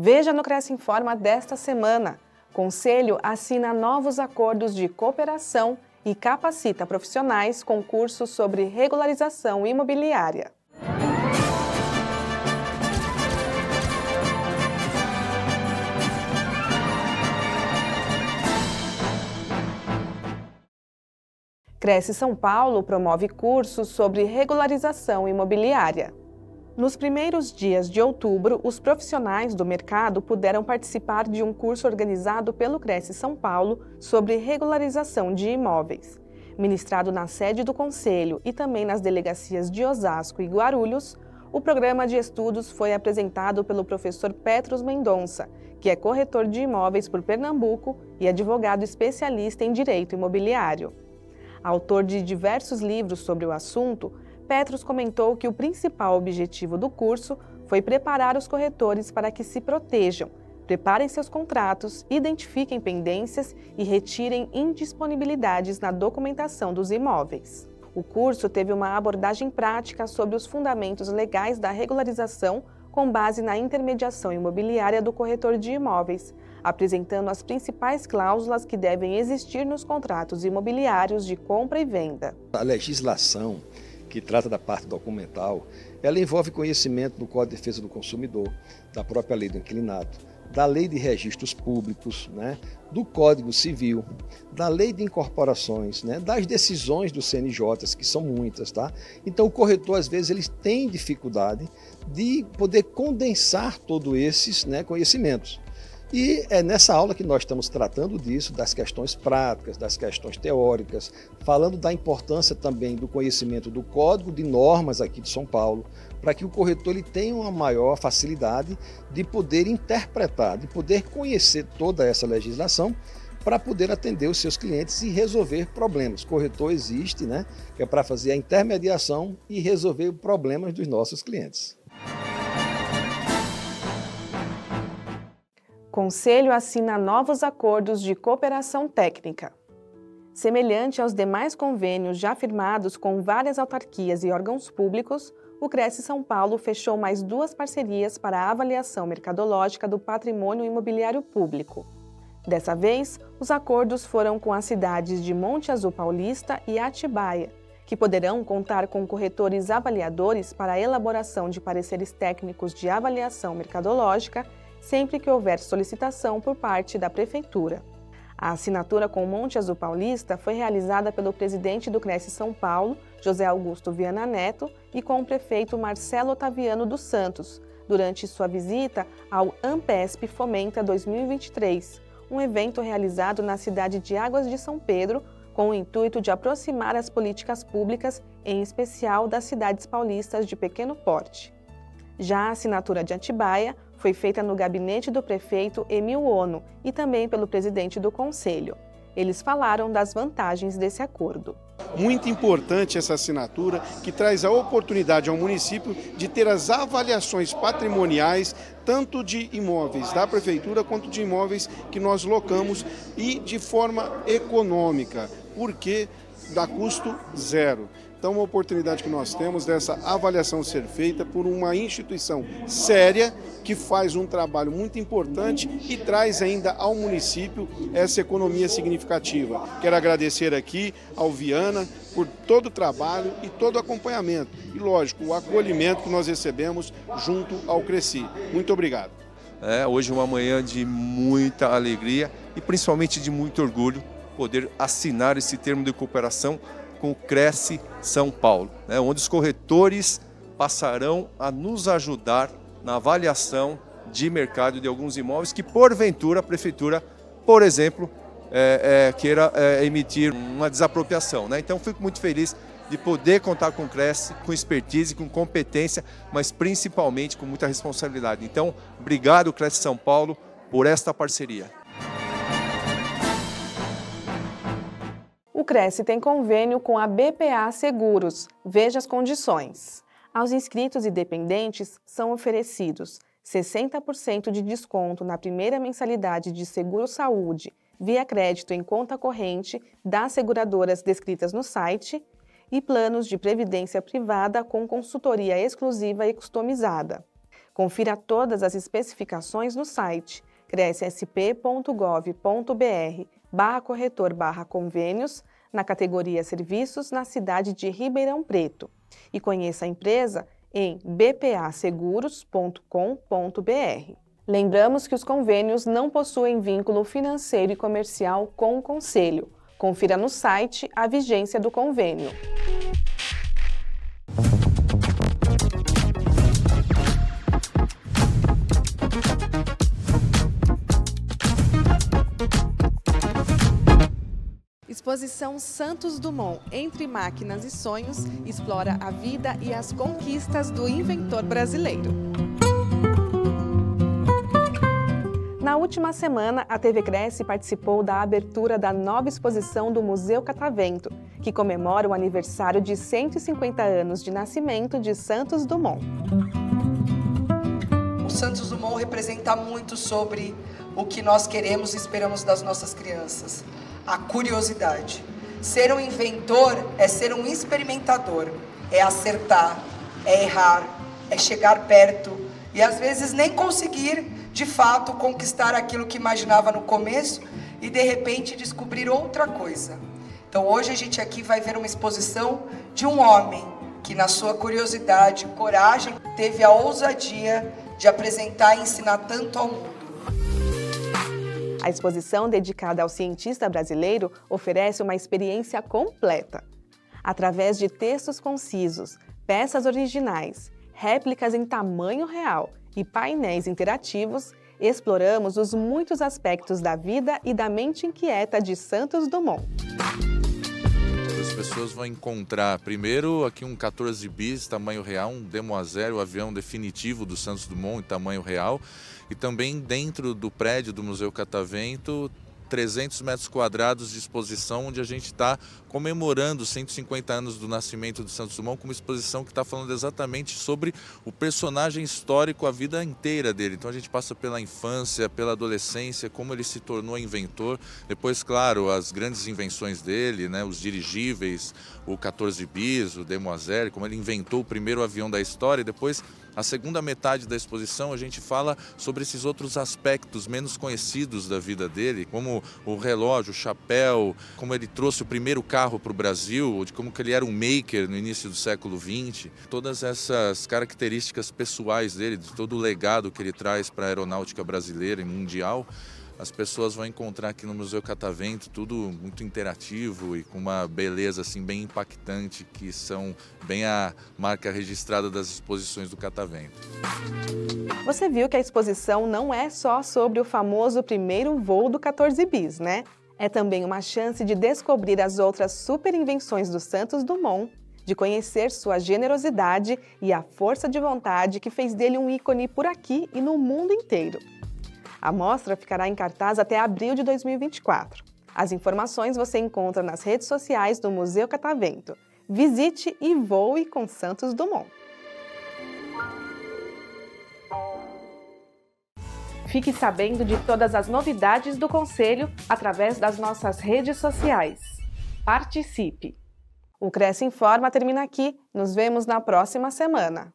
Veja no Cresce Informa desta semana. Conselho assina novos acordos de cooperação e capacita profissionais com cursos sobre regularização imobiliária. Cresce São Paulo promove cursos sobre regularização imobiliária. Nos primeiros dias de outubro, os profissionais do mercado puderam participar de um curso organizado pelo Cresce São Paulo sobre regularização de imóveis. Ministrado na sede do Conselho e também nas delegacias de Osasco e Guarulhos, o programa de estudos foi apresentado pelo professor Petros Mendonça, que é corretor de imóveis por Pernambuco e advogado especialista em direito imobiliário. Autor de diversos livros sobre o assunto, Petros comentou que o principal objetivo do curso foi preparar os corretores para que se protejam, preparem seus contratos, identifiquem pendências e retirem indisponibilidades na documentação dos imóveis. O curso teve uma abordagem prática sobre os fundamentos legais da regularização com base na intermediação imobiliária do corretor de imóveis, apresentando as principais cláusulas que devem existir nos contratos imobiliários de compra e venda. A legislação que trata da parte documental, ela envolve conhecimento do Código de Defesa do Consumidor, da própria lei do inquilinato, da lei de registros públicos, né, do Código Civil, da lei de incorporações, né, das decisões dos CNJs, que são muitas. Tá? Então o corretor, às vezes, ele tem dificuldade de poder condensar todos esses né, conhecimentos. E é nessa aula que nós estamos tratando disso, das questões práticas, das questões teóricas, falando da importância também do conhecimento do Código de Normas aqui de São Paulo, para que o corretor ele tenha uma maior facilidade de poder interpretar, de poder conhecer toda essa legislação para poder atender os seus clientes e resolver problemas. Corretor existe, né, que é para fazer a intermediação e resolver problemas dos nossos clientes. Conselho assina novos acordos de cooperação técnica. Semelhante aos demais convênios já firmados com várias autarquias e órgãos públicos, o Cresce São Paulo fechou mais duas parcerias para a avaliação mercadológica do patrimônio imobiliário público. Dessa vez, os acordos foram com as cidades de Monte Azul Paulista e Atibaia, que poderão contar com corretores avaliadores para a elaboração de pareceres técnicos de avaliação mercadológica sempre que houver solicitação por parte da Prefeitura. A assinatura com o Monte Azul Paulista foi realizada pelo presidente do Cresce São Paulo, José Augusto Viana Neto, e com o prefeito Marcelo Otaviano dos Santos, durante sua visita ao Ampesp Fomenta 2023, um evento realizado na cidade de Águas de São Pedro, com o intuito de aproximar as políticas públicas, em especial das cidades paulistas de pequeno porte. Já a assinatura de Atibaia foi feita no gabinete do prefeito Emil Ono e também pelo presidente do conselho. Eles falaram das vantagens desse acordo. Muito importante essa assinatura que traz a oportunidade ao município de ter as avaliações patrimoniais, tanto de imóveis da prefeitura quanto de imóveis que nós locamos e de forma econômica, porque dá custo zero. Então, uma oportunidade que nós temos dessa avaliação ser feita por uma instituição séria que faz um trabalho muito importante e traz ainda ao município essa economia significativa. Quero agradecer aqui ao Viana por todo o trabalho e todo o acompanhamento e, lógico, o acolhimento que nós recebemos junto ao Cresci. Muito obrigado. É, hoje é uma manhã de muita alegria e principalmente de muito orgulho poder assinar esse termo de cooperação com o Cresce São Paulo, né, onde os corretores passarão a nos ajudar na avaliação de mercado de alguns imóveis que, porventura, a prefeitura, por exemplo, é, é, queira é, emitir uma desapropriação. Né? Então, fico muito feliz de poder contar com o Cresce, com expertise, com competência, mas principalmente com muita responsabilidade. Então, obrigado, Cresce São Paulo, por esta parceria. Cresce tem convênio com a BPA Seguros. Veja as condições. Aos inscritos e dependentes são oferecidos 60% de desconto na primeira mensalidade de seguro-saúde via crédito em conta corrente das seguradoras descritas no site e planos de previdência privada com consultoria exclusiva e customizada. Confira todas as especificações no site crescsp.gov.br barra corretor barra convênios na categoria Serviços na cidade de Ribeirão Preto e conheça a empresa em bpaseguros.com.br. Lembramos que os convênios não possuem vínculo financeiro e comercial com o Conselho. Confira no site a vigência do convênio. Exposição Santos Dumont Entre Máquinas e Sonhos explora a vida e as conquistas do inventor brasileiro. Na última semana, a TV Cresce participou da abertura da nova exposição do Museu Catavento, que comemora o aniversário de 150 anos de nascimento de Santos Dumont. O Santos Dumont representa muito sobre o que nós queremos e esperamos das nossas crianças a curiosidade. Ser um inventor é ser um experimentador, é acertar, é errar, é chegar perto e às vezes nem conseguir de fato conquistar aquilo que imaginava no começo e de repente descobrir outra coisa. Então hoje a gente aqui vai ver uma exposição de um homem que na sua curiosidade, coragem, teve a ousadia de apresentar e ensinar tanto ao mundo. A exposição dedicada ao cientista brasileiro oferece uma experiência completa. Através de textos concisos, peças originais, réplicas em tamanho real e painéis interativos, exploramos os muitos aspectos da vida e da mente inquieta de Santos Dumont. As pessoas vão encontrar primeiro aqui um 14 bis tamanho real, um Demo a zero, o avião definitivo do Santos Dumont em tamanho real. E também dentro do prédio do Museu Catavento 300 metros quadrados de exposição, onde a gente está comemorando 150 anos do nascimento de Santos Dumont, com uma exposição que está falando exatamente sobre o personagem histórico, a vida inteira dele. Então a gente passa pela infância, pela adolescência, como ele se tornou inventor. Depois, claro, as grandes invenções dele, né, os dirigíveis, o 14 bis, o Demoiselle, como ele inventou o primeiro avião da história. E depois a segunda metade da exposição a gente fala sobre esses outros aspectos menos conhecidos da vida dele, como o relógio, o chapéu, como ele trouxe o primeiro carro para o Brasil, de como que ele era um maker no início do século XX, todas essas características pessoais dele, de todo o legado que ele traz para a aeronáutica brasileira e mundial as pessoas vão encontrar aqui no Museu Catavento tudo muito interativo e com uma beleza assim bem impactante que são bem a marca registrada das exposições do Catavento. Você viu que a exposição não é só sobre o famoso primeiro voo do 14 bis, né? É também uma chance de descobrir as outras super invenções do Santos Dumont, de conhecer sua generosidade e a força de vontade que fez dele um ícone por aqui e no mundo inteiro. A mostra ficará em cartaz até abril de 2024. As informações você encontra nas redes sociais do Museu Catavento. Visite e voe com Santos Dumont. Fique sabendo de todas as novidades do Conselho através das nossas redes sociais. Participe! O Cresce Informa termina aqui. Nos vemos na próxima semana.